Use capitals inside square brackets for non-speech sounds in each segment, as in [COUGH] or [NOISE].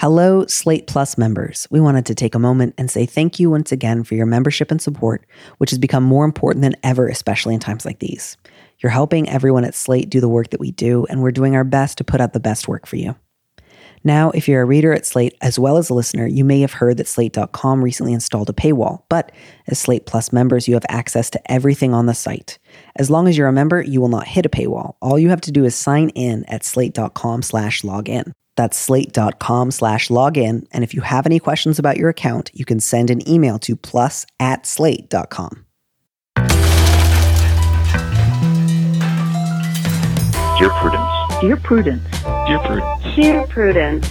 Hello, Slate Plus members. We wanted to take a moment and say thank you once again for your membership and support, which has become more important than ever, especially in times like these. You're helping everyone at Slate do the work that we do, and we're doing our best to put out the best work for you. Now, if you're a reader at Slate as well as a listener, you may have heard that Slate.com recently installed a paywall, but as Slate Plus members, you have access to everything on the site. As long as you're a member, you will not hit a paywall. All you have to do is sign in at slate.com slash login. That's slate.com slash login. And if you have any questions about your account, you can send an email to plus at slate.com. Dear Prudence. Dear Prudence. Dear Prudence. Dear Prudence.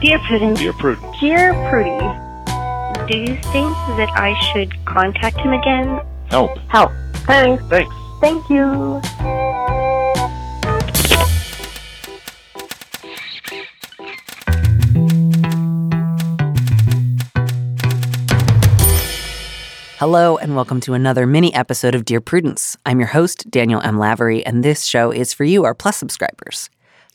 Dear Prudence. Dear Prudence. Dear Prudie. Do you think that I should contact him again? Help. Help. Thanks. Thanks. Thank you. Hello, and welcome to another mini episode of Dear Prudence. I'm your host, Daniel M. Lavery, and this show is for you, our Plus subscribers.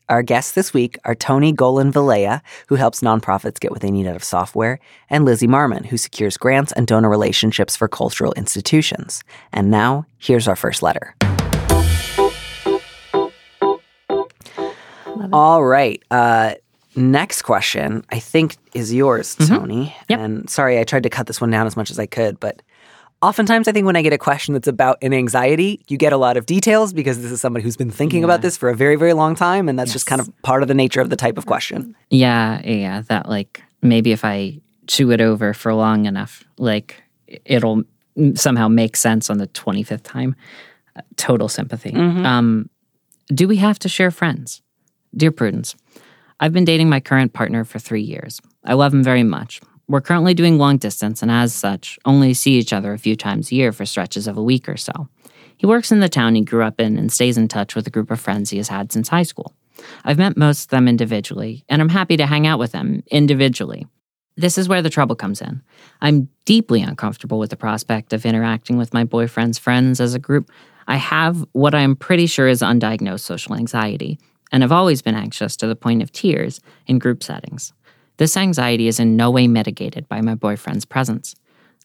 Our guests this week are Toni Golan Vilella, who helps nonprofits get what they need out of software, and Lizzy Marmon, who secures grants and donor relationships for cultural institutions. And now, here's our first letter. All right. Uh, next question, I think, is yours, Toni. Yep. And sorry, I tried to cut this one down as much as I could, but oftentimes I think when I get a question that's about an anxiety, you get a lot of details because this is somebody who's been thinking about this for a very, very long time. And that's just kind of part of the nature of the type of question. Yeah, yeah, that like maybe if I chew it over for long enough, like it'll somehow make sense on the 25th time. Uh, Total sympathy. Um, do we have to share friends? Dear Prudence, I've been dating my current partner for three years. I love him very much. We're currently doing long distance and, as such, only see each other a few times a year for stretches of a week or so. He works in the town he grew up in and stays in touch with a group of friends he has had since high school. I've met most of them individually, and I'm happy to hang out with them individually. This is where the trouble comes in. I'm deeply uncomfortable with the prospect of interacting with my boyfriend's friends as a group. I have what I'm pretty sure is undiagnosed social anxiety, and have always been anxious to the point of tears in group settings. This anxiety is in no way mitigated by my boyfriend's presence.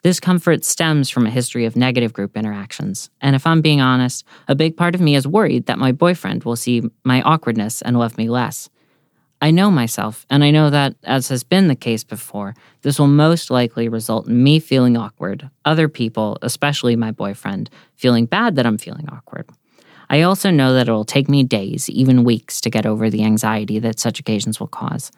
This comfort stems from a history of negative group interactions, and if I'm being honest, a big part of me is worried that my boyfriend will see my awkwardness and love me less. I know myself, and I know that, as has been the case before, this will most likely result in me feeling awkward, other people, especially my boyfriend, feeling bad that I'm feeling awkward. I also know that it will take me days, even weeks, to get over the anxiety that such occasions will cause.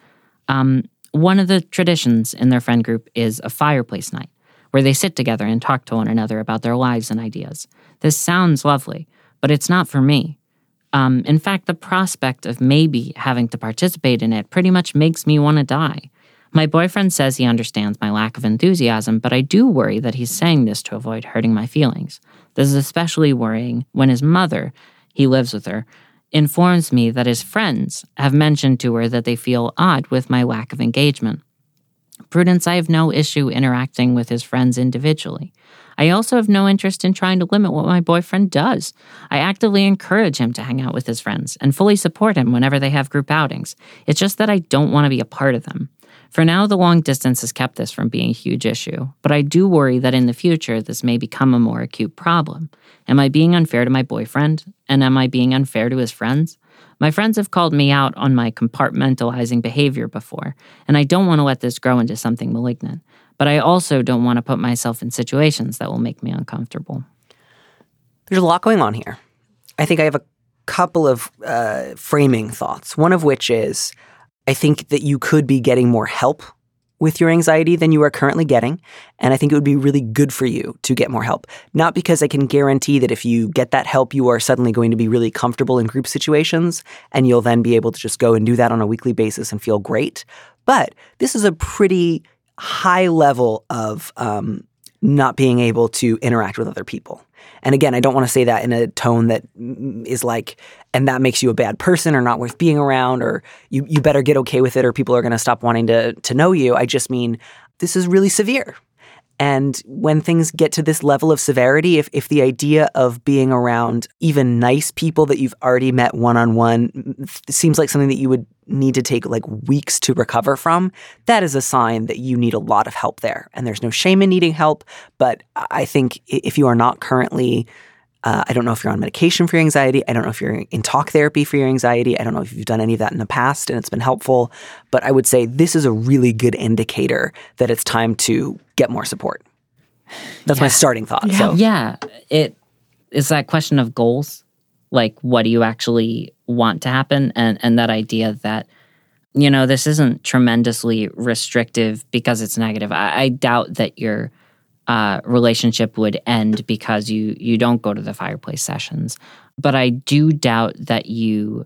Um, one of the traditions in their friend group is a fireplace night, where they sit together and talk to one another about their lives and ideas. This sounds lovely, but it's not for me. Um, in fact, the prospect of maybe having to participate in it pretty much makes me want to die. My boyfriend says he understands my lack of enthusiasm, but I do worry that he's saying this to avoid hurting my feelings. This is especially worrying when his mother, he lives with her, informs me that his friends have mentioned to her that they feel odd with my lack of engagement. Prudence, I have no issue interacting with his friends individually. I also have no interest in trying to limit what my boyfriend does. I actively encourage him to hang out with his friends and fully support him whenever they have group outings. It's just that I don't want to be a part of them. For now, the long distance has kept this from being a huge issue, but I do worry that in the future this may become a more acute problem. Am I being unfair to my boyfriend? And am I being unfair to his friends? My friends have called me out on my compartmentalizing behavior before, and I don't want to let this grow into something malignant. But I also don't want to put myself in situations that will make me uncomfortable. There's a lot going on here. I think I have a couple of uh, framing thoughts. One of which is I think that you could be getting more help with your anxiety than you are currently getting. And I think it would be really good for you to get more help. Not because I can guarantee that if you get that help, you are suddenly going to be really comfortable in group situations and you'll then be able to just go and do that on a weekly basis and feel great. But this is a pretty high level of um, not being able to interact with other people. And again, I don't want to say that in a tone that mm, like, and that makes you a bad person or not worth being around, or you, you better get okay with it, or people are going to stop wanting to, to know you. I just mean, this is really severe. And when things get to this level of severity, if, if the idea of being around even nice people that you've already met one on one seems like something that you would need to take like weeks to recover from, that is a sign that you need a lot of help there. And there's no shame in needing help. But I think if you are not currently uh, I don't know if you're on medication for your anxiety. I don't know if you're in talk therapy for your anxiety. I don't know if you've done any of that in the past and it's been helpful. But I would say this is a really good indicator that it's time to get more support. That's my starting thought. So Yeah, it is that question of goals. Like, what do you actually want to happen? And and that idea that you know this isn't tremendously restrictive because it's negative. I, I doubt that your uh, relationship would end because you you don't go to the fireplace sessions. But I do doubt that you.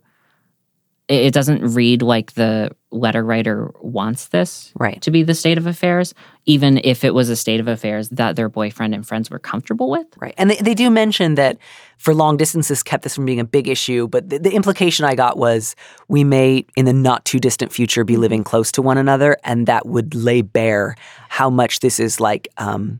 It it doesn't read like the letter writer wants this Right. to be the state of affairs, even if it was a state of affairs that their boyfriend and friends were comfortable with. Right. And they, they do mention that for long distances kept this from being a big issue. But the, the implication I got was we may, in the not too distant future, be living close to one another. And that would lay bare how much this is like. Um,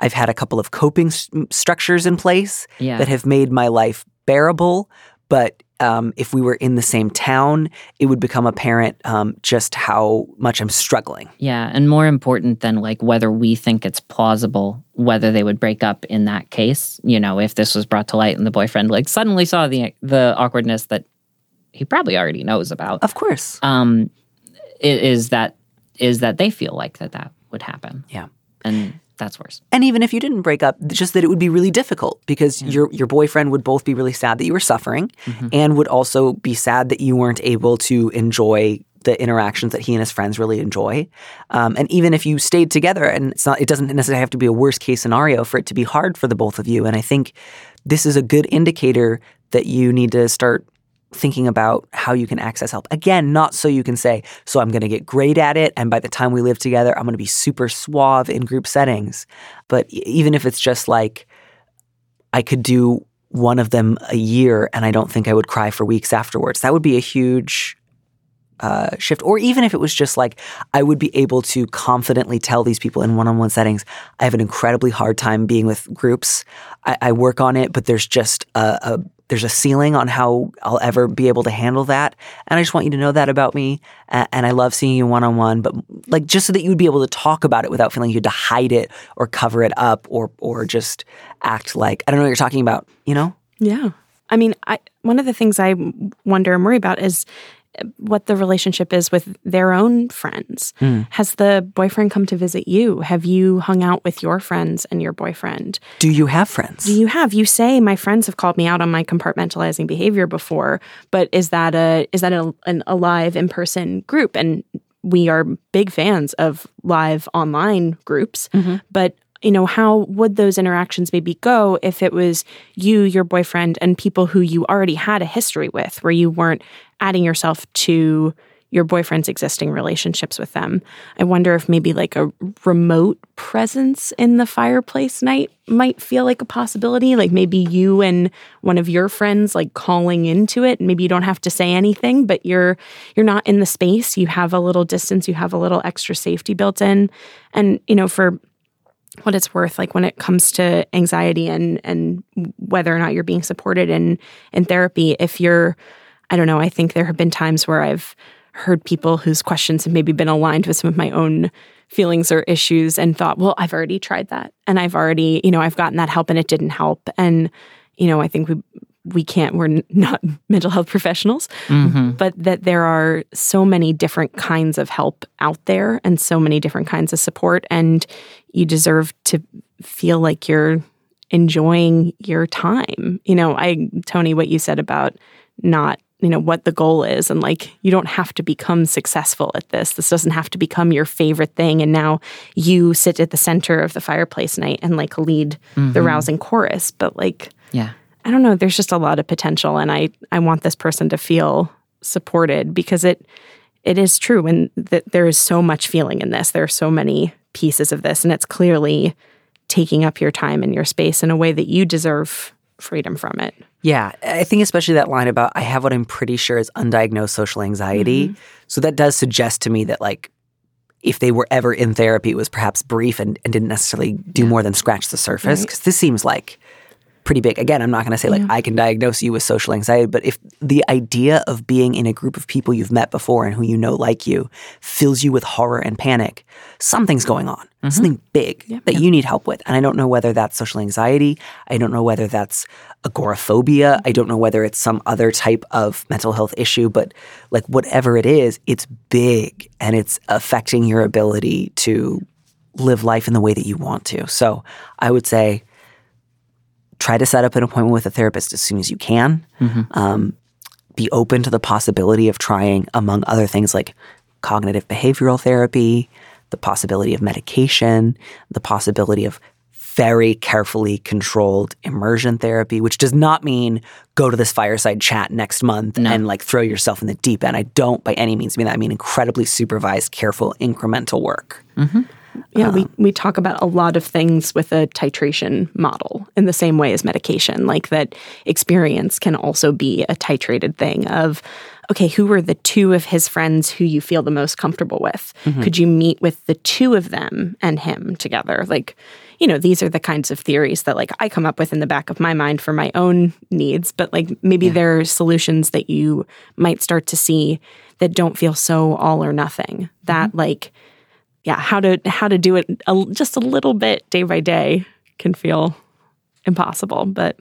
I've had a couple of coping s- structures in place Yeah. that have made my life bearable. But um, if we were in the same town, it would become apparent um, just how much I'm struggling. Yeah, and more important than like whether we think it's plausible whether they would break up in that case. You know, if this was brought to light and the boyfriend like suddenly saw the the awkwardness that he probably already knows about. Of course. Um, is that is that they feel like that that would happen. Yeah. and that's worse. And even if you didn't break up, just that it would be really difficult because your your boyfriend would both be really sad that you were suffering and would also be sad that you weren't able to enjoy the interactions that he and his friends really enjoy. Um, and even if you stayed together, and it's not, it doesn't necessarily have to be a worst case scenario for it to be hard for the both of you. And I think this is a good indicator that you need to start thinking about how you can access help. Again, not so you can say, so I'm going to get great at it. And by the time we live together, I'm going to be super suave in group settings. But even if it's just like, I could do one of them a year and I don't think I would cry for weeks afterwards, that would be a huge uh, shift. Or even if it was just like, I would be able to confidently tell these people in one on one settings, I have an incredibly hard time being with groups. I, I work on it, but there's just a, a there's a ceiling on how I'll ever be able to handle that. And I just want you to know that about me. And I love seeing you one on one, but like just so that you would be able to talk about it without feeling you had to hide it or cover it up or or just act like I don't know what you're talking about, you know? Yeah. I mean, I one of the things I wonder and worry about is what the relationship is with their own friends. Hmm. Has the boyfriend come to visit you? Have you hung out with your friends and your boyfriend? Do you have friends? Do you have? You say my friends have called me out on my compartmentalizing behavior before, but is that a is that a, an a live in person group? And we are big fans of live online groups, mm-hmm. but you know how would those interactions maybe go if it was you, your boyfriend, and people who you already had a history with, where you weren't adding yourself to your boyfriend's existing relationships with them. I wonder if maybe like a remote presence in the fireplace night might feel like a possibility. Like maybe you and one of your friends like calling into it. Maybe you don't have to say anything, but you're you're not in the space. You have a little distance, you have a little extra safety built in. And you know, for what it's worth like when it comes to anxiety and and whether or not you're being supported in in therapy. If you're i don't know i think there have been times where i've heard people whose questions have maybe been aligned with some of my own feelings or issues and thought well i've already tried that and i've already you know i've gotten that help and it didn't help. And you know i think we we can't we're not [LAUGHS] mental health professionals mm-hmm. but that there are so many different kinds of help out there and so many different kinds of support and you deserve to feel like you're enjoying your time. You know i tony what you said about not you know what the goal is and like you don't have to become successful at this. This doesn't have to become your favorite thing and now you sit at the center of the fireplace night and like lead the mm-hmm. rousing chorus. But like Yeah. I don't know, there's just a lot of potential and I I want this person to feel supported because it it is true and that there is so much feeling in this. There are so many pieces of this and it's clearly taking up your time and your space in a way that you deserve freedom from it. Yeah, I think especially that line about I have what I'm pretty sure is undiagnosed social anxiety. Mm-hmm. So that does suggest to me that like if they were ever in therapy, it was perhaps brief and, and didn't necessarily do more than scratch the surface. Because this seems like pretty big. Again, I'm not going to say like I can diagnose you with social anxiety, but if the idea of being in a group of people you've met before and who you know like you fills you with horror and panic, something's going on. Mm-hmm. Something big that you need help with. And I don't know whether that's social anxiety. I don't know whether that's agoraphobia. I don't know whether it's some other type of mental health issue, but like whatever it is, it's big and it's affecting your ability to live life in the way that you want to. So I would say try to set up an appointment with a therapist as soon as you can. Um, be open to the possibility of trying, among other things, like cognitive behavioral therapy, the possibility of medication, the possibility of very carefully controlled immersion therapy, which does not mean go to this fireside chat next month and like throw yourself in the deep end. I don't by any means mean that. I mean incredibly supervised, careful, incremental work. Yeah, we, um, we talk about a lot of things with a titration model in the same way as medication, like that experience can also be a titrated thing of, okay, who are the two of his friends who you feel the most comfortable with? Mm-hmm. Could you meet with the two of them and him together? Like, you know, these are the kinds of theories that like I come up with in the back of my mind for my own needs, but like maybe there are solutions that you might start to see that don't feel so all or nothing. That mm-hmm. like yeah, how to how to do it a, just a little bit day by day can feel impossible, but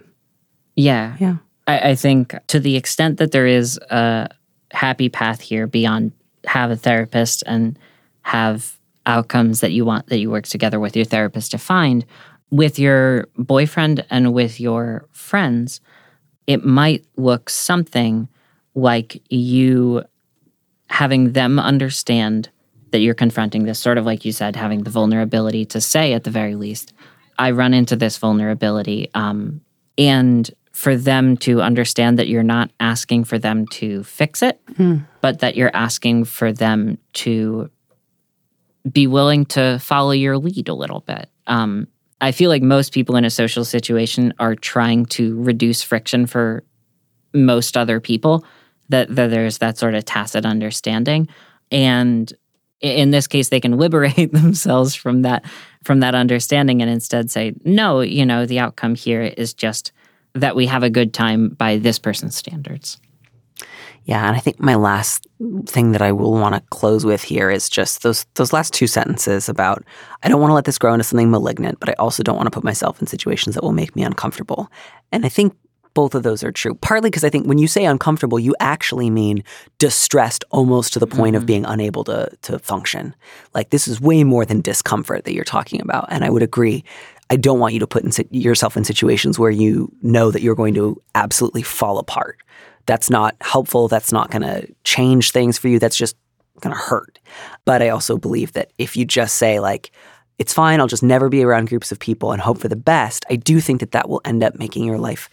Yeah. yeah. I, I think to the extent that there is a happy path here beyond have a therapist and have outcomes that you want that you work together with your therapist to find with your boyfriend and with your friends, it might look something like you having them understand that you're confronting this, sort of like you said, having the vulnerability to say at the very least, I run into this vulnerability. Um, and for them to understand that you're not asking for them to fix it, but that you're asking for them to be willing to follow your lead a little bit. Um, I feel like most people in a social situation are trying to reduce friction for most other people. That, that there's that sort of tacit understanding, and in this case, they can liberate [LAUGHS] themselves from that from that understanding, and instead say, "No, you know, the outcome here is just that we have a good time by this person's standards." Yeah, and I think my last thing that I will want to close with here is just those those last two sentences about I don't want to let this grow into something malignant, but I also don't want to put myself in situations that will make me uncomfortable. And I think both of those are true. Partly because I think when you say uncomfortable, you actually mean distressed almost to the point of mm-hmm. being unable to to function. Like this is way more than discomfort that you're talking about. And I would agree. I don't want you to put in, yourself in situations where you know that you're going to absolutely fall apart. That's not helpful. That's not going to change things for you. That's just going to hurt. But I also believe that if you just say, like, it's fine, I'll just never be around groups of people and hope for the best, I do think that that will end up making your life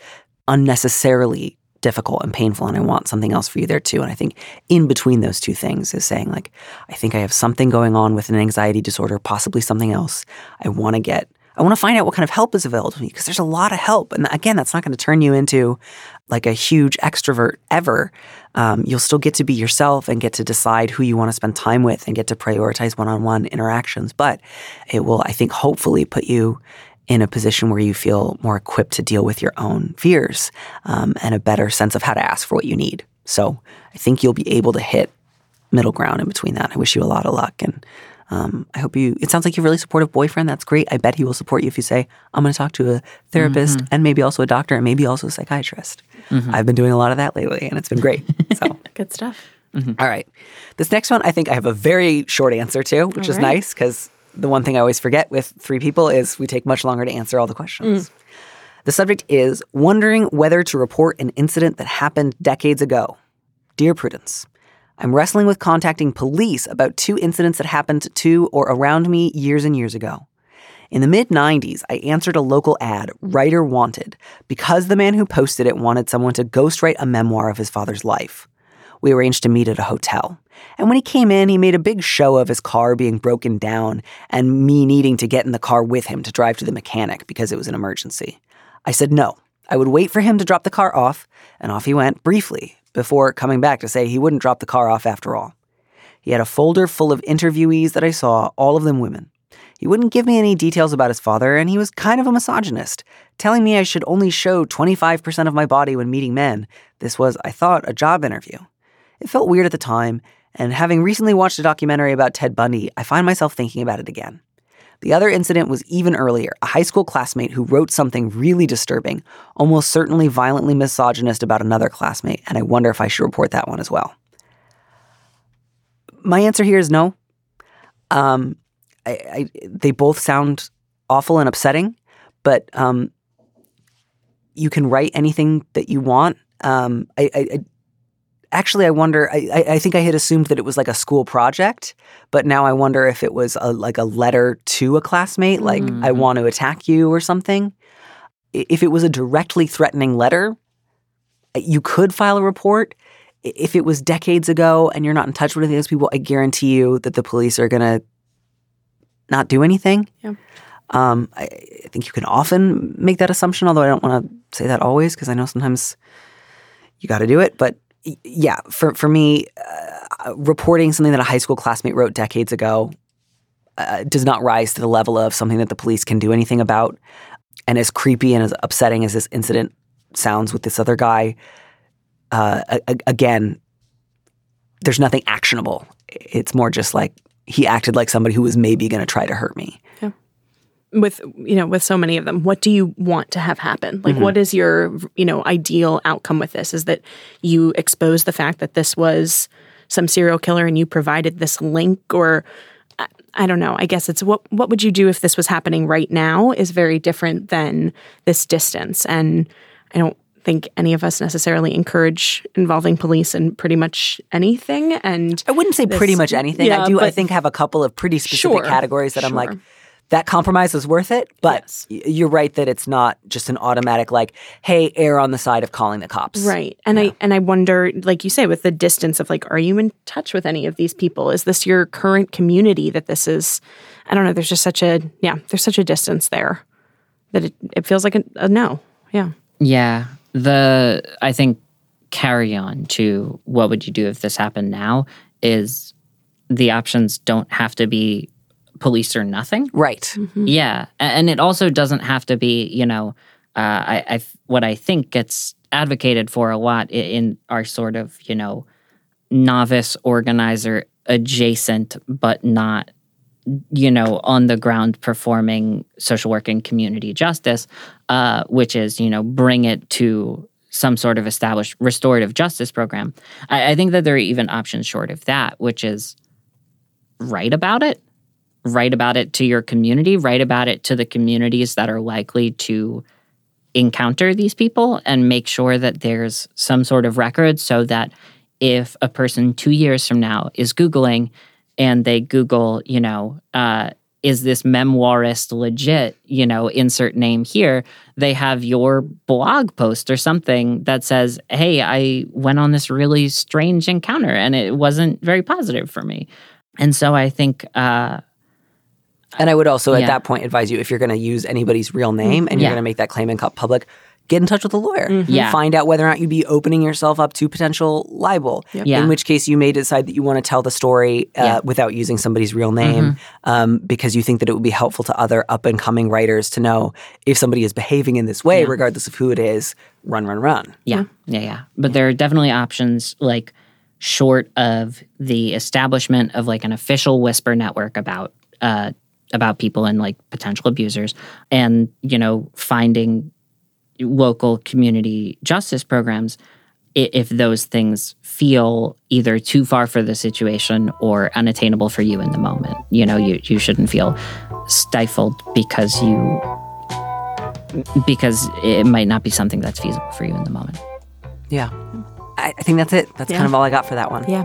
unnecessarily difficult and painful. And I want something else for you there too. And I think in between those two things is saying, like, I think I have something going on with an anxiety disorder, possibly something else. I want to get I want to find out what kind of help is available to me because there's a lot of help. And again, that's not going to turn you into like a huge extrovert ever. Um, you'll still get to be yourself and get to decide who you want to spend time with and get to prioritize one on one interactions. But it will, I think, hopefully put you in a position where you feel more equipped to deal with your own fears um, and a better sense of how to ask for what you need. So I think you'll be able to hit middle ground in between that. I wish you a lot of luck and um, I hope you. It sounds like you're a really supportive boyfriend. That's great. I bet he will support you if you say, "I'm going to talk to a therapist and maybe also a doctor and maybe also a psychiatrist." I've been doing a lot of that lately, and it's been great. [LAUGHS] So, Good stuff. all right, this next one, I think I have a very short answer to, which is right. nice because the one thing I always forget with three people is we take much longer to answer all the questions. Mm. The subject is wondering whether to report an incident that happened decades ago. Dear Prudence, I'm wrestling with contacting police about two incidents that happened to or around me years and years ago. In the mid 90s, I answered a local ad, Writer Wanted, because the man who posted it wanted someone to ghostwrite a memoir of his father's life. We arranged to meet at a hotel. And when he came in, he made a big show of his car being broken down and me needing to get in the car with him to drive to the mechanic because it was an emergency. I said no. I would wait for him to drop the car off, and off he went briefly before coming back to say he wouldn't drop the car off after all. He had a folder full of interviewees that I saw, all of them women. He wouldn't give me any details about his father, and he was kind of a misogynist, telling me I should only show 25% of my body when meeting men. This was, I thought, a job interview. It felt weird at the time, and having recently watched a documentary about Ted Bundy, I find myself thinking about it again. The other incident was even earlier a high school classmate who wrote something really disturbing, almost certainly violently misogynist about another classmate, and I wonder if I should report that one as well. My answer here is no. Um, I, I, they both sound awful and upsetting, but um, you can write anything that you want. Um, I, I, actually, I wonder. I, I think I had assumed that it was like a school project, but now I wonder if it was a, like a letter to a classmate, like Mm-hmm. I want to attack you or something. If it was a directly threatening letter, you could file a report. If it was decades ago and you're not in touch with any of those people, I guarantee you that the police are going to not do anything. Yeah. Um, I, I think you can often make that assumption, although I don't want to say that always because I know sometimes you got to do it. But yeah, for for me, uh, reporting something that a high school classmate wrote decades ago uh, does not rise to the level of something that the police can do anything about. And as creepy and as upsetting as this incident sounds with this other guy, uh, a- again, there's nothing actionable. It's more just like he acted like somebody who was maybe going to try to hurt me. With you know with so many of them what do you want to have happen? Like what mm-hmm. is your you know ideal outcome with this? Is that you expose the fact that this was some serial killer and you provided this link? Or I, I don't know. I guess it's what what would you do if this was happening right now is very different than this distance. And i don't think any of us necessarily encourage involving police in pretty much anything. And I wouldn't say pretty much anything. I yeah, do, I think, have a couple of pretty specific Sure, categories that I'm like, sure. That compromise was worth it. But Yes. you're right that it's not just an automatic, like, hey, err on the side of calling the cops. Right. And I and I wonder, like you say, with the distance of like, are you in touch with any of these people? Is this your current community that this is I don't know, there's just such a yeah, there's such a distance there that it, it feels like a, a no. Yeah. Yeah. The I think carry on to what would you do if this happened now is the options don't have to be police or nothing. Right. Yeah, and it also doesn't have to be, you know, uh, I, I what I think gets advocated for a lot in our sort of, you know, novice organizer adjacent, but not, you know, on the ground performing social work and community justice, uh, which is, you know, bring it to some sort of established restorative justice program. I, I think that there are even options short of that, which is write about it write about it to your community, write about it to the communities that are likely to encounter these people, and make sure that there's some sort of record so that if a person two years from now is Googling and they Google, you know, uh, is this memoirist legit, you know, insert name here, they have your blog post or something that says, hey, I went on this really strange encounter and it wasn't very positive for me. And so I think, uh, And I would also, at Yeah. that point, advise you if you're going to use anybody's real name and you're Yeah. going to make that claim in co- public, get in touch with a lawyer. Yeah. Find out whether or not you'd be opening yourself up to potential libel. Yeah. In which case, you may decide that you want to tell the story uh, Yeah. without using somebody's real name um, because you think that it would be helpful to other up and coming writers to know if somebody is behaving in this way, Yeah. regardless of who it is. Run, run, run. Yeah, yeah, yeah. But there are definitely options like short of the establishment of like an official whisper network about uh, about people and like potential abusers, and you know finding local community justice programs. If those things feel either too far for the situation or unattainable for you in the moment, you know, you, you shouldn't feel stifled because you because it might not be something that's feasible for you in the moment. Yeah. I, I think that's it. That's Yeah. kind of all I got for that one. Yeah.